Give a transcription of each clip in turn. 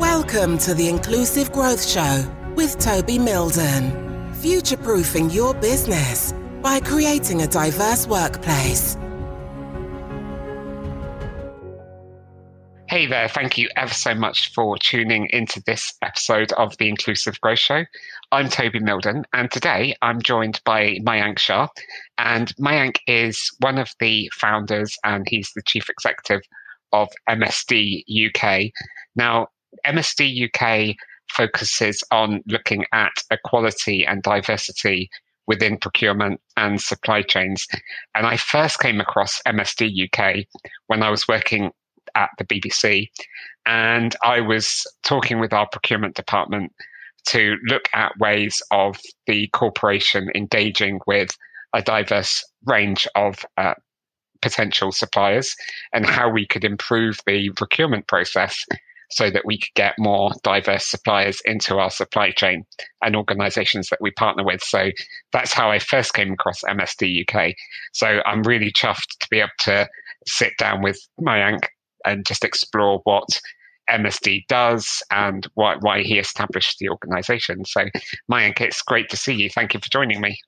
Welcome to the Inclusive Growth Show with Toby Mildon. Future proofing your business by creating a diverse workplace. Hey there, thank you ever so much for tuning into this episode of the Inclusive Growth Show. I'm Toby Mildon, and today I'm joined by Mayank Shah. And Mayank is one of the founders and he's the chief executive of MSD UK. Now, MSD UK focuses on looking at equality and diversity within procurement and supply chains. And I first came across MSD UK when I was working at the BBC. And I was talking with our procurement department to look at ways of the corporation engaging with a diverse range of uh, potential suppliers and how we could improve the procurement process so that we could get more diverse suppliers into our supply chain and organizations that we partner with. So that's how I first came across MSD UK. So I'm really chuffed to be able to sit down with Mayank and just explore what MSD does and why, why he established the organization. So Mayank, it's great to see you. Thank you for joining me.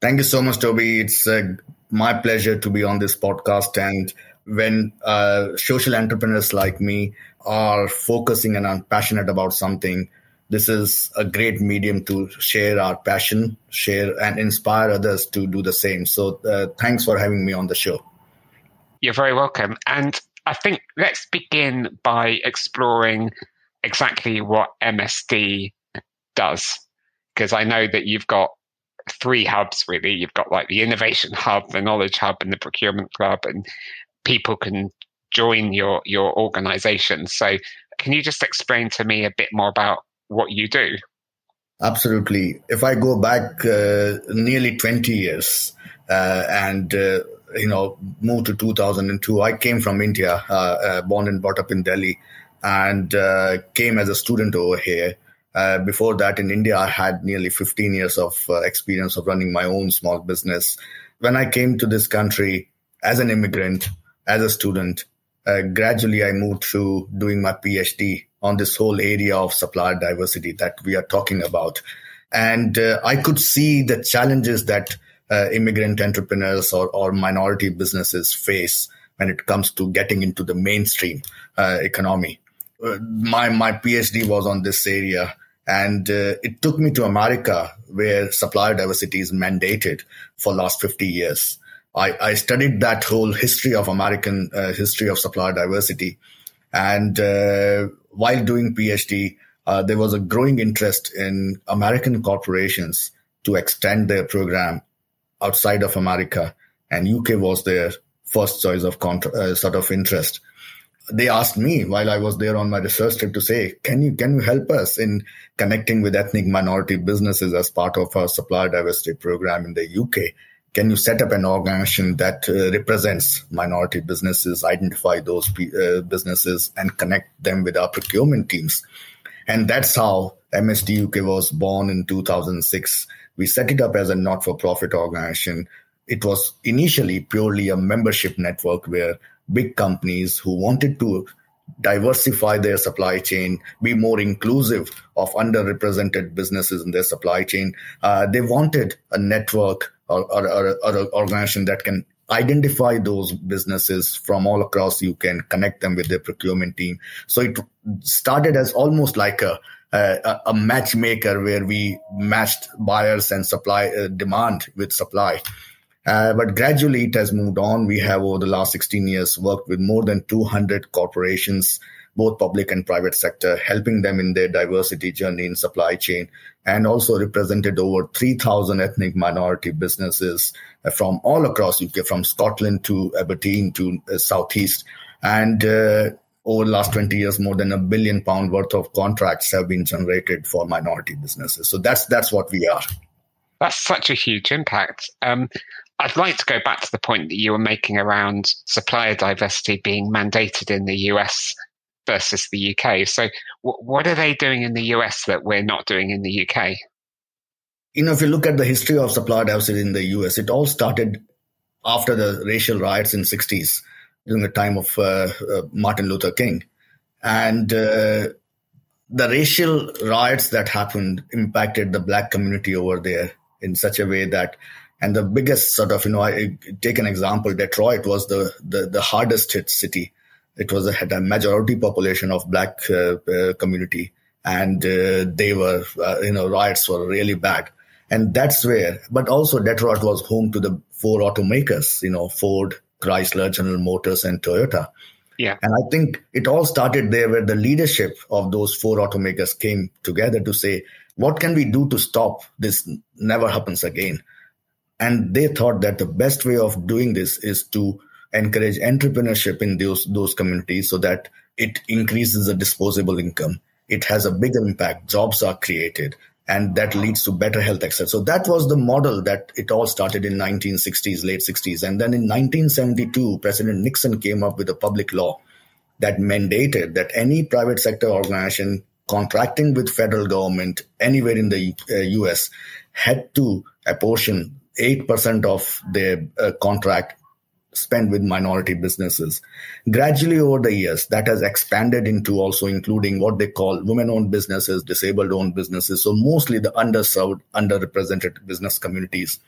Thank you so much, Toby. It's uh, my pleasure to be on this podcast. And when uh, social entrepreneurs like me are focusing and are passionate about something, this is a great medium to share our passion, share and inspire others to do the same. So, uh, thanks for having me on the show. You're very welcome. And I think let's begin by exploring exactly what MSD does, because I know that you've got three hubs really. You've got like the innovation hub, the knowledge hub, and the procurement club, and people can join your your organization. So, can you just explain to me a bit more about what you do? Absolutely. If I go back uh, nearly 20 years uh, and uh, you know moved to 2002, I came from India, uh, uh, born and brought up in Delhi, and uh, came as a student over here. before that, in India, I had nearly 15 years of experience of running my own small business. When I came to this country as an immigrant, as a student, uh, gradually I moved through doing my PhD on this whole area of supplier diversity that we are talking about. And uh, I could see the challenges that uh, immigrant entrepreneurs or, or minority businesses face when it comes to getting into the mainstream uh, economy. Uh, my, my PhD was on this area. And uh, it took me to America, where supplier diversity is mandated for last 50 years. I, I studied that whole history of American uh, history of supplier diversity. And uh, while doing PhD, uh, there was a growing interest in American corporations to extend their program outside of America, and UK was their first choice of contra- uh, sort of interest. They asked me while I was there on my research trip to say, "Can you can you help us in connecting with ethnic minority businesses as part of our supplier diversity program in the UK?" Can you set up an organization that uh, represents minority businesses, identify those uh, businesses, and connect them with our procurement teams? And that's how MSD UK was born in 2006. We set it up as a not for profit organization. It was initially purely a membership network where big companies who wanted to diversify their supply chain, be more inclusive of underrepresented businesses in their supply chain. Uh, they wanted a network or, or, or, or an organization that can identify those businesses from all across you can connect them with their procurement team. So it started as almost like a a, a matchmaker where we matched buyers and supply uh, demand with supply. Uh, but gradually it has moved on. We have over the last 16 years worked with more than 200 corporations both public and private sector, helping them in their diversity journey in supply chain, and also represented over 3,000 ethnic minority businesses from all across UK, from Scotland to Aberdeen to uh, Southeast. And uh, over the last 20 years, more than a billion pound worth of contracts have been generated for minority businesses. So that's that's what we are. That's such a huge impact. Um, I'd like to go back to the point that you were making around supplier diversity being mandated in the US versus the UK. So, w- what are they doing in the US that we're not doing in the UK? You know, if you look at the history of supply diversity in the US, it all started after the racial riots in 60s during the time of uh, uh, Martin Luther King. And uh, the racial riots that happened impacted the black community over there in such a way that and the biggest sort of you know I take an example Detroit was the the, the hardest hit city it was a, had a majority population of black uh, uh, community and uh, they were uh, you know riots were really bad and that's where but also Detroit was home to the four automakers you know Ford Chrysler General Motors and Toyota yeah. And I think it all started there where the leadership of those four automakers came together to say, what can we do to stop this never happens again? And they thought that the best way of doing this is to encourage entrepreneurship in those, those communities so that it increases the disposable income. It has a bigger impact. Jobs are created and that leads to better health access. So that was the model that it all started in 1960s, late 60s. And then in 1972, President Nixon came up with a public law that mandated that any private sector organization contracting with federal government anywhere in the uh, US had to apportion 8% of their uh, contract spent with minority businesses. Gradually over the years, that has expanded into also including what they call women owned businesses, disabled owned businesses. So mostly the underserved, underrepresented business communities.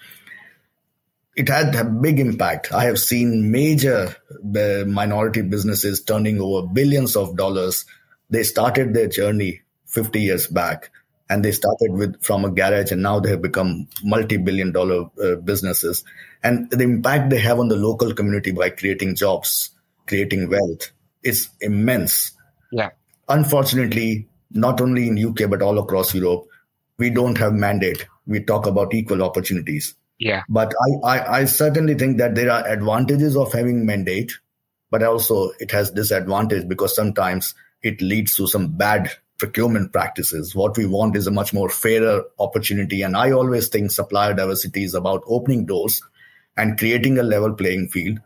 It had a big impact. I have seen major uh, minority businesses turning over billions of dollars. They started their journey 50 years back and they started with from a garage and now they have become multi-billion dollar uh, businesses. And the impact they have on the local community by creating jobs creating wealth is immense. Yeah. Unfortunately not only in uk but all across europe we don't have mandate. We talk about equal opportunities. Yeah. But I, I i certainly think that there are advantages of having mandate but also it has disadvantage because sometimes it leads to some bad procurement practices. What we want is a much more fairer opportunity. And I always think supplier diversity is about opening doors and creating a level playing field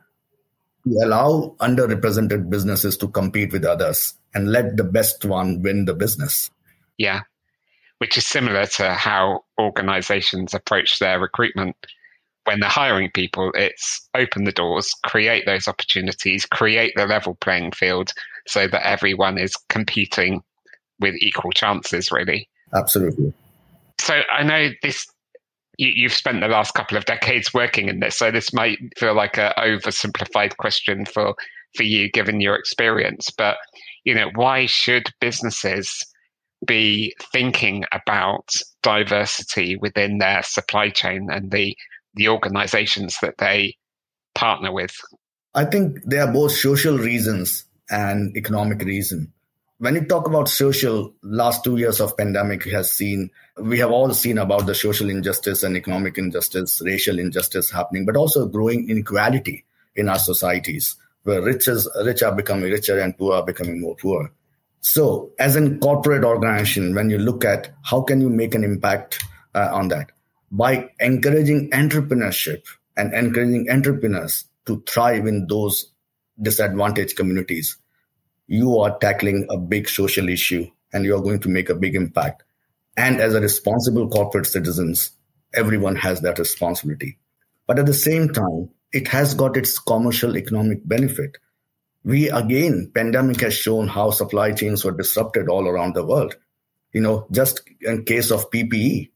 to allow underrepresented businesses to compete with others and let the best one win the business. Yeah, which is similar to how organizations approach their recruitment. When they're hiring people, it's open the doors, create those opportunities, create the level playing field so that everyone is competing with equal chances, really. Absolutely. So I know this. You, have spent the last couple of decades working in this, so this might feel like an oversimplified question for for you, given your experience. But you know, why should businesses be thinking about diversity within their supply chain and the the organizations that they partner with? I think there are both social reasons and economic reason when you talk about social last two years of pandemic has seen we have all seen about the social injustice and economic injustice racial injustice happening but also growing inequality in our societies where rich, is, rich are becoming richer and poor are becoming more poor. So as a corporate organization when you look at how can you make an impact uh, on that? By encouraging entrepreneurship and encouraging entrepreneurs to thrive in those disadvantaged communities you are tackling a big social issue and you are going to make a big impact. And as a responsible corporate citizens, everyone has that responsibility. But at the same time, it has got its commercial economic benefit. We again, pandemic has shown how supply chains were disrupted all around the world. You know, just in case of PPE,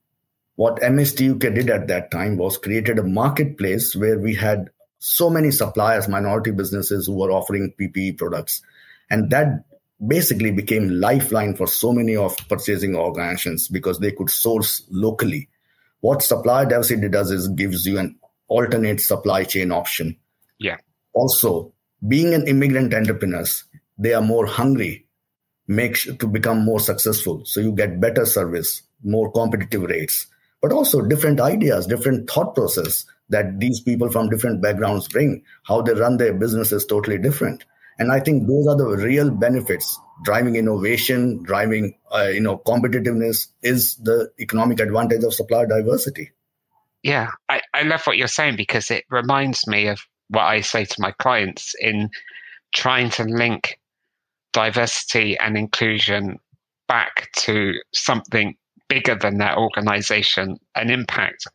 what MSD UK did at that time was created a marketplace where we had so many suppliers, minority businesses who were offering PPE products and that basically became lifeline for so many of purchasing organizations because they could source locally. What supply diversity does is gives you an alternate supply chain option. Yeah. Also, being an immigrant entrepreneurs, they are more hungry, make to become more successful. So you get better service, more competitive rates, but also different ideas, different thought process that these people from different backgrounds bring. How they run their business is totally different. And I think those are the real benefits driving innovation, driving uh, you know competitiveness is the economic advantage of supplier diversity. Yeah, I, I love what you're saying because it reminds me of what I say to my clients in trying to link diversity and inclusion back to something bigger than their organization, an impact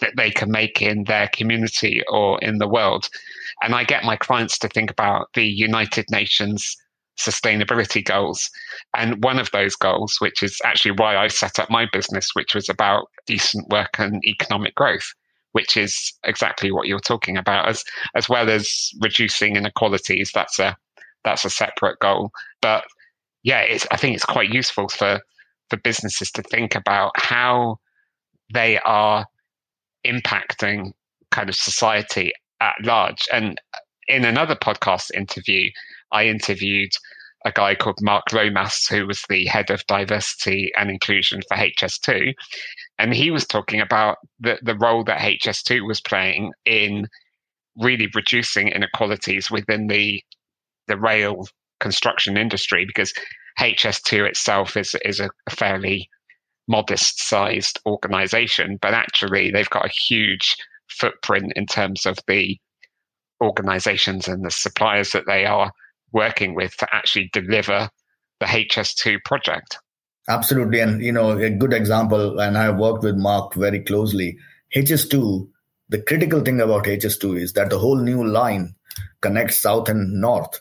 that they can make in their community or in the world. And I get my clients to think about the United Nations sustainability goals. And one of those goals, which is actually why I set up my business, which was about decent work and economic growth, which is exactly what you're talking about, as as well as reducing inequalities. That's a that's a separate goal. But yeah, I think it's quite useful for for businesses to think about how they are impacting kind of society at large. And in another podcast interview, I interviewed a guy called Mark Lomas, who was the head of diversity and inclusion for HS2. And he was talking about the, the role that HS2 was playing in really reducing inequalities within the the rail construction industry because HS2 itself is is a fairly modest sized organization, but actually they've got a huge footprint in terms of the organizations and the suppliers that they are working with to actually deliver the HS2 project. Absolutely. And, you know, a good example, and I've worked with Mark very closely. HS2, the critical thing about HS2 is that the whole new line connects south and north,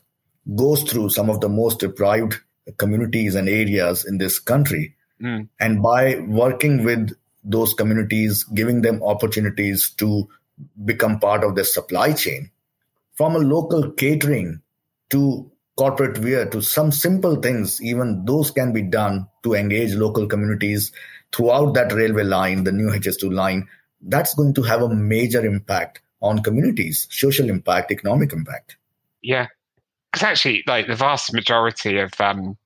goes through some of the most deprived communities and areas in this country. Mm. And by working with those communities, giving them opportunities to become part of the supply chain, from a local catering to corporate wear to some simple things, even those can be done to engage local communities throughout that railway line, the new HS2 line. That's going to have a major impact on communities, social impact, economic impact. Yeah. Because actually, like the vast majority of um,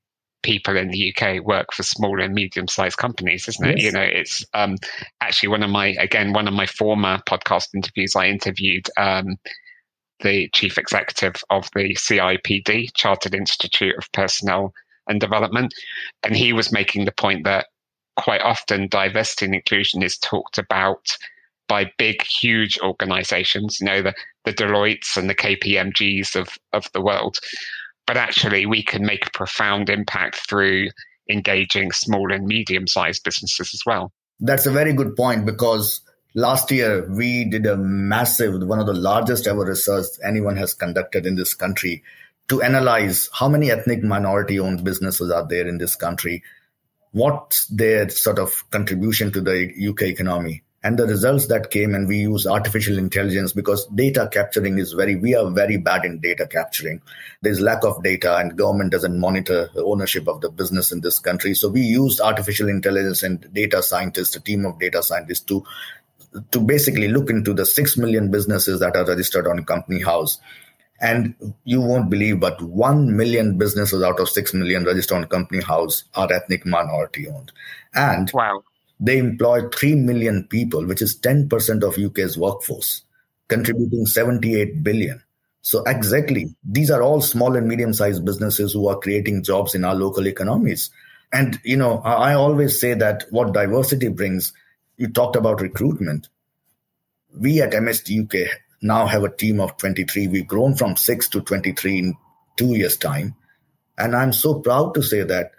people in the UK work for small and medium sized companies, isn't it? Yes. You know, it's um, actually one of my, again, one of my former podcast interviews, I interviewed um, the chief executive of the CIPD, Chartered Institute of Personnel and Development. And he was making the point that quite often diversity and inclusion is talked about by big, huge organizations, you know, the, the Deloittes and the KPMGs of, of the world. But actually, we can make a profound impact through engaging small and medium sized businesses as well. That's a very good point because Last year, we did a massive, one of the largest ever research anyone has conducted in this country to analyze how many ethnic minority owned businesses are there in this country, what's their sort of contribution to the UK economy. And the results that came, and we use artificial intelligence because data capturing is very, we are very bad in data capturing. There's lack of data, and government doesn't monitor the ownership of the business in this country. So we used artificial intelligence and data scientists, a team of data scientists to to basically look into the 6 million businesses that are registered on Company House. And you won't believe, but 1 million businesses out of 6 million registered on Company House are ethnic minority owned. And wow. They employ 3 million people, which is 10% of UK's workforce, contributing 78 billion. So exactly, these are all small and medium sized businesses who are creating jobs in our local economies. And, you know, I always say that what diversity brings you talked about recruitment. We at MSD UK now have a team of 23. We've grown from six to 23 in two years' time. And I'm so proud to say that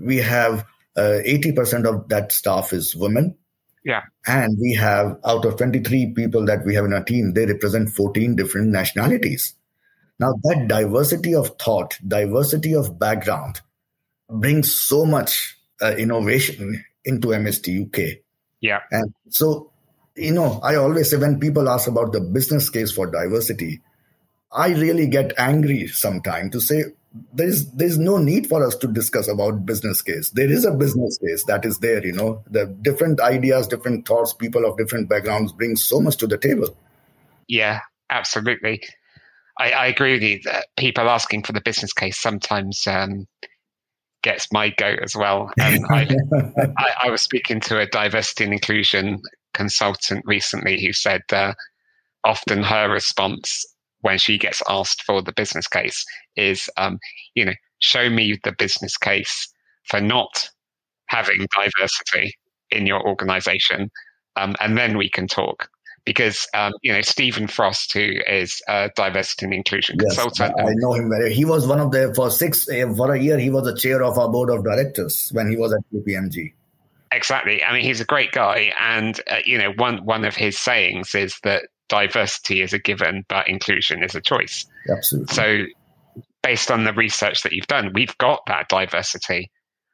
we have uh, 80% of that staff is women. Yeah. And we have, out of 23 people that we have in our team, they represent 14 different nationalities. Now, that diversity of thought, diversity of background brings so much uh, innovation into MSD UK. Yeah. And so, you know, I always say when people ask about the business case for diversity, I really get angry sometimes to say there's there's no need for us to discuss about business case. There is a business case that is there, you know. The different ideas, different thoughts, people of different backgrounds bring so much to the table. Yeah, absolutely. I, I agree with you that people asking for the business case sometimes um, gets my goat as well. Um, I, I, I, was speaking to a diversity and inclusion consultant recently who said uh, often her response when she gets asked for the business case is, um, you know, show me the business case for not having diversity in your organization, um, and then we can talk because um, you know Stephen Frost, who is a diversity and inclusion yes, consultant. I know him very. He was one of the for six eh, for a year. He was the chair of our board of directors when he was at KPMG. Exactly. I mean, he's a great guy, and uh, you know, one one of his sayings is that diversity is a given, but inclusion is a choice. Absolutely. So based on the research that you've done, we've got that diversity.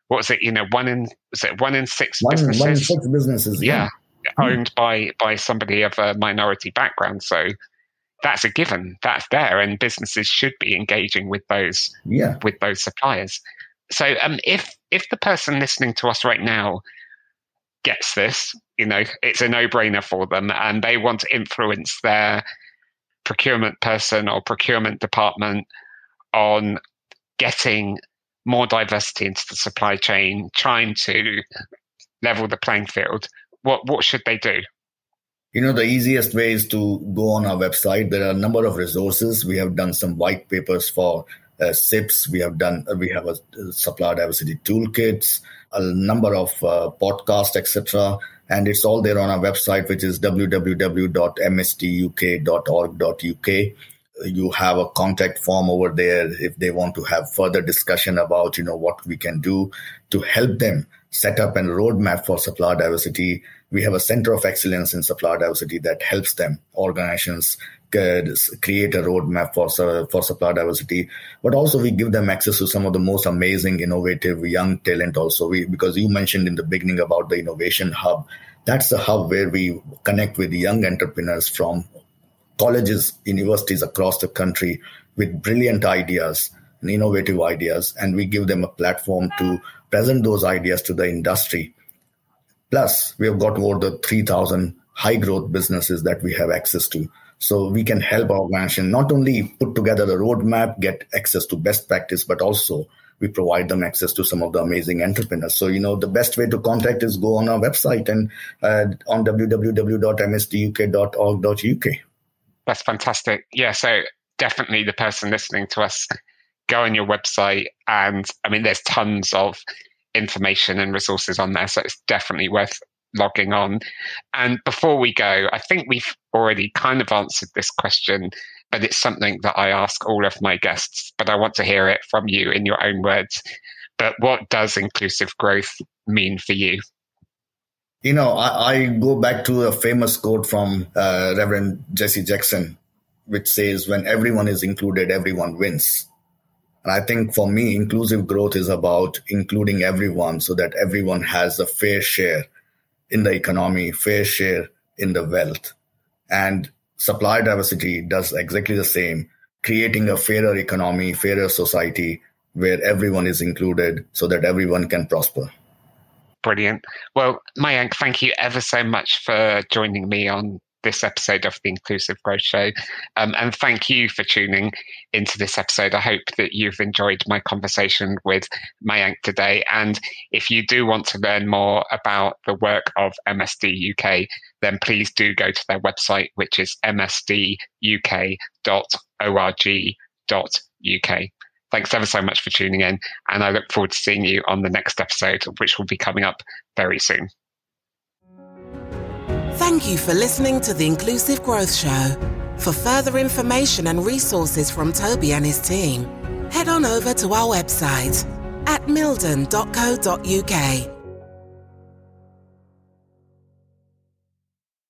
What was it? You know, one in was it one in six one, businesses? One in six businesses, yeah, yeah owned by by somebody of a minority background. So that's a given. That's there, and businesses should be engaging with those yeah. with those suppliers. So, um, if if the person listening to us right now gets this, you know, it's a no brainer for them, and they want to influence their procurement person or procurement department on getting more diversity into the supply chain, trying to level the playing field. What what should they do? You know, the easiest way is to go on our website. There are a number of resources. We have done some white papers for uh, CIPS. We have done. Uh, we have a, a supplier diversity toolkits, a number of uh, podcasts, etc. And it's all there on our website, which is www.msduk.org.uk. You have a contact form over there if they want to have further discussion about, you know, what we can do to help them set up a roadmap for supplier diversity. We have a center of excellence in supplier diversity that helps them. Organizations create a roadmap for for supplier diversity but also we give them access to some of the most amazing innovative young talent also. We because you mentioned in the beginning about the innovation hub. That's the hub where we connect with young entrepreneurs from colleges universities across the country with brilliant ideas and innovative ideas and we give them a platform to present those ideas to the industry Plus, we have got over the 3,000 high growth businesses that we have access to. So we can help our organization not only put together the roadmap, get access to best practice, but also we provide them access to some of the amazing entrepreneurs. So, you know, the best way to contact is go on our website and uh, on www.msduk.org.uk. That's fantastic. Yeah. So definitely the person listening to us, go on your website. And I mean, there's tons of information and resources on there. So it's definitely worth logging on. And before we go, I think we've already kind of answered this question, but it's something that I ask all of my guests, but I want to hear it from you in your own words. But what does inclusive growth mean for you? You know, I, I go back to a famous quote from uh, Reverend Jesse Jackson, which says, When everyone is included, everyone wins. And I think for me, inclusive growth is about including everyone so that everyone has a fair share in the economy, fair share in the wealth. And supply diversity does exactly the same, creating a fairer economy, fairer society where everyone is included so that everyone can prosper. Brilliant. Well, Mayank, thank you ever so much for joining me on this episode of the Inclusive Growth Show. Um, and thank you for tuning into this episode. I hope that you've enjoyed my conversation with Mayank today. And if you do want to learn more about the work of MSD UK, then please do go to their website, which is msduk.org.uk. Thanks ever so much for tuning in. And I look forward to seeing you on the next episode, which will be coming up very soon. Thank you for listening to the Inclusive Growth Show. For further information and resources from Toby and his team, head on over to our website at mildon.co.uk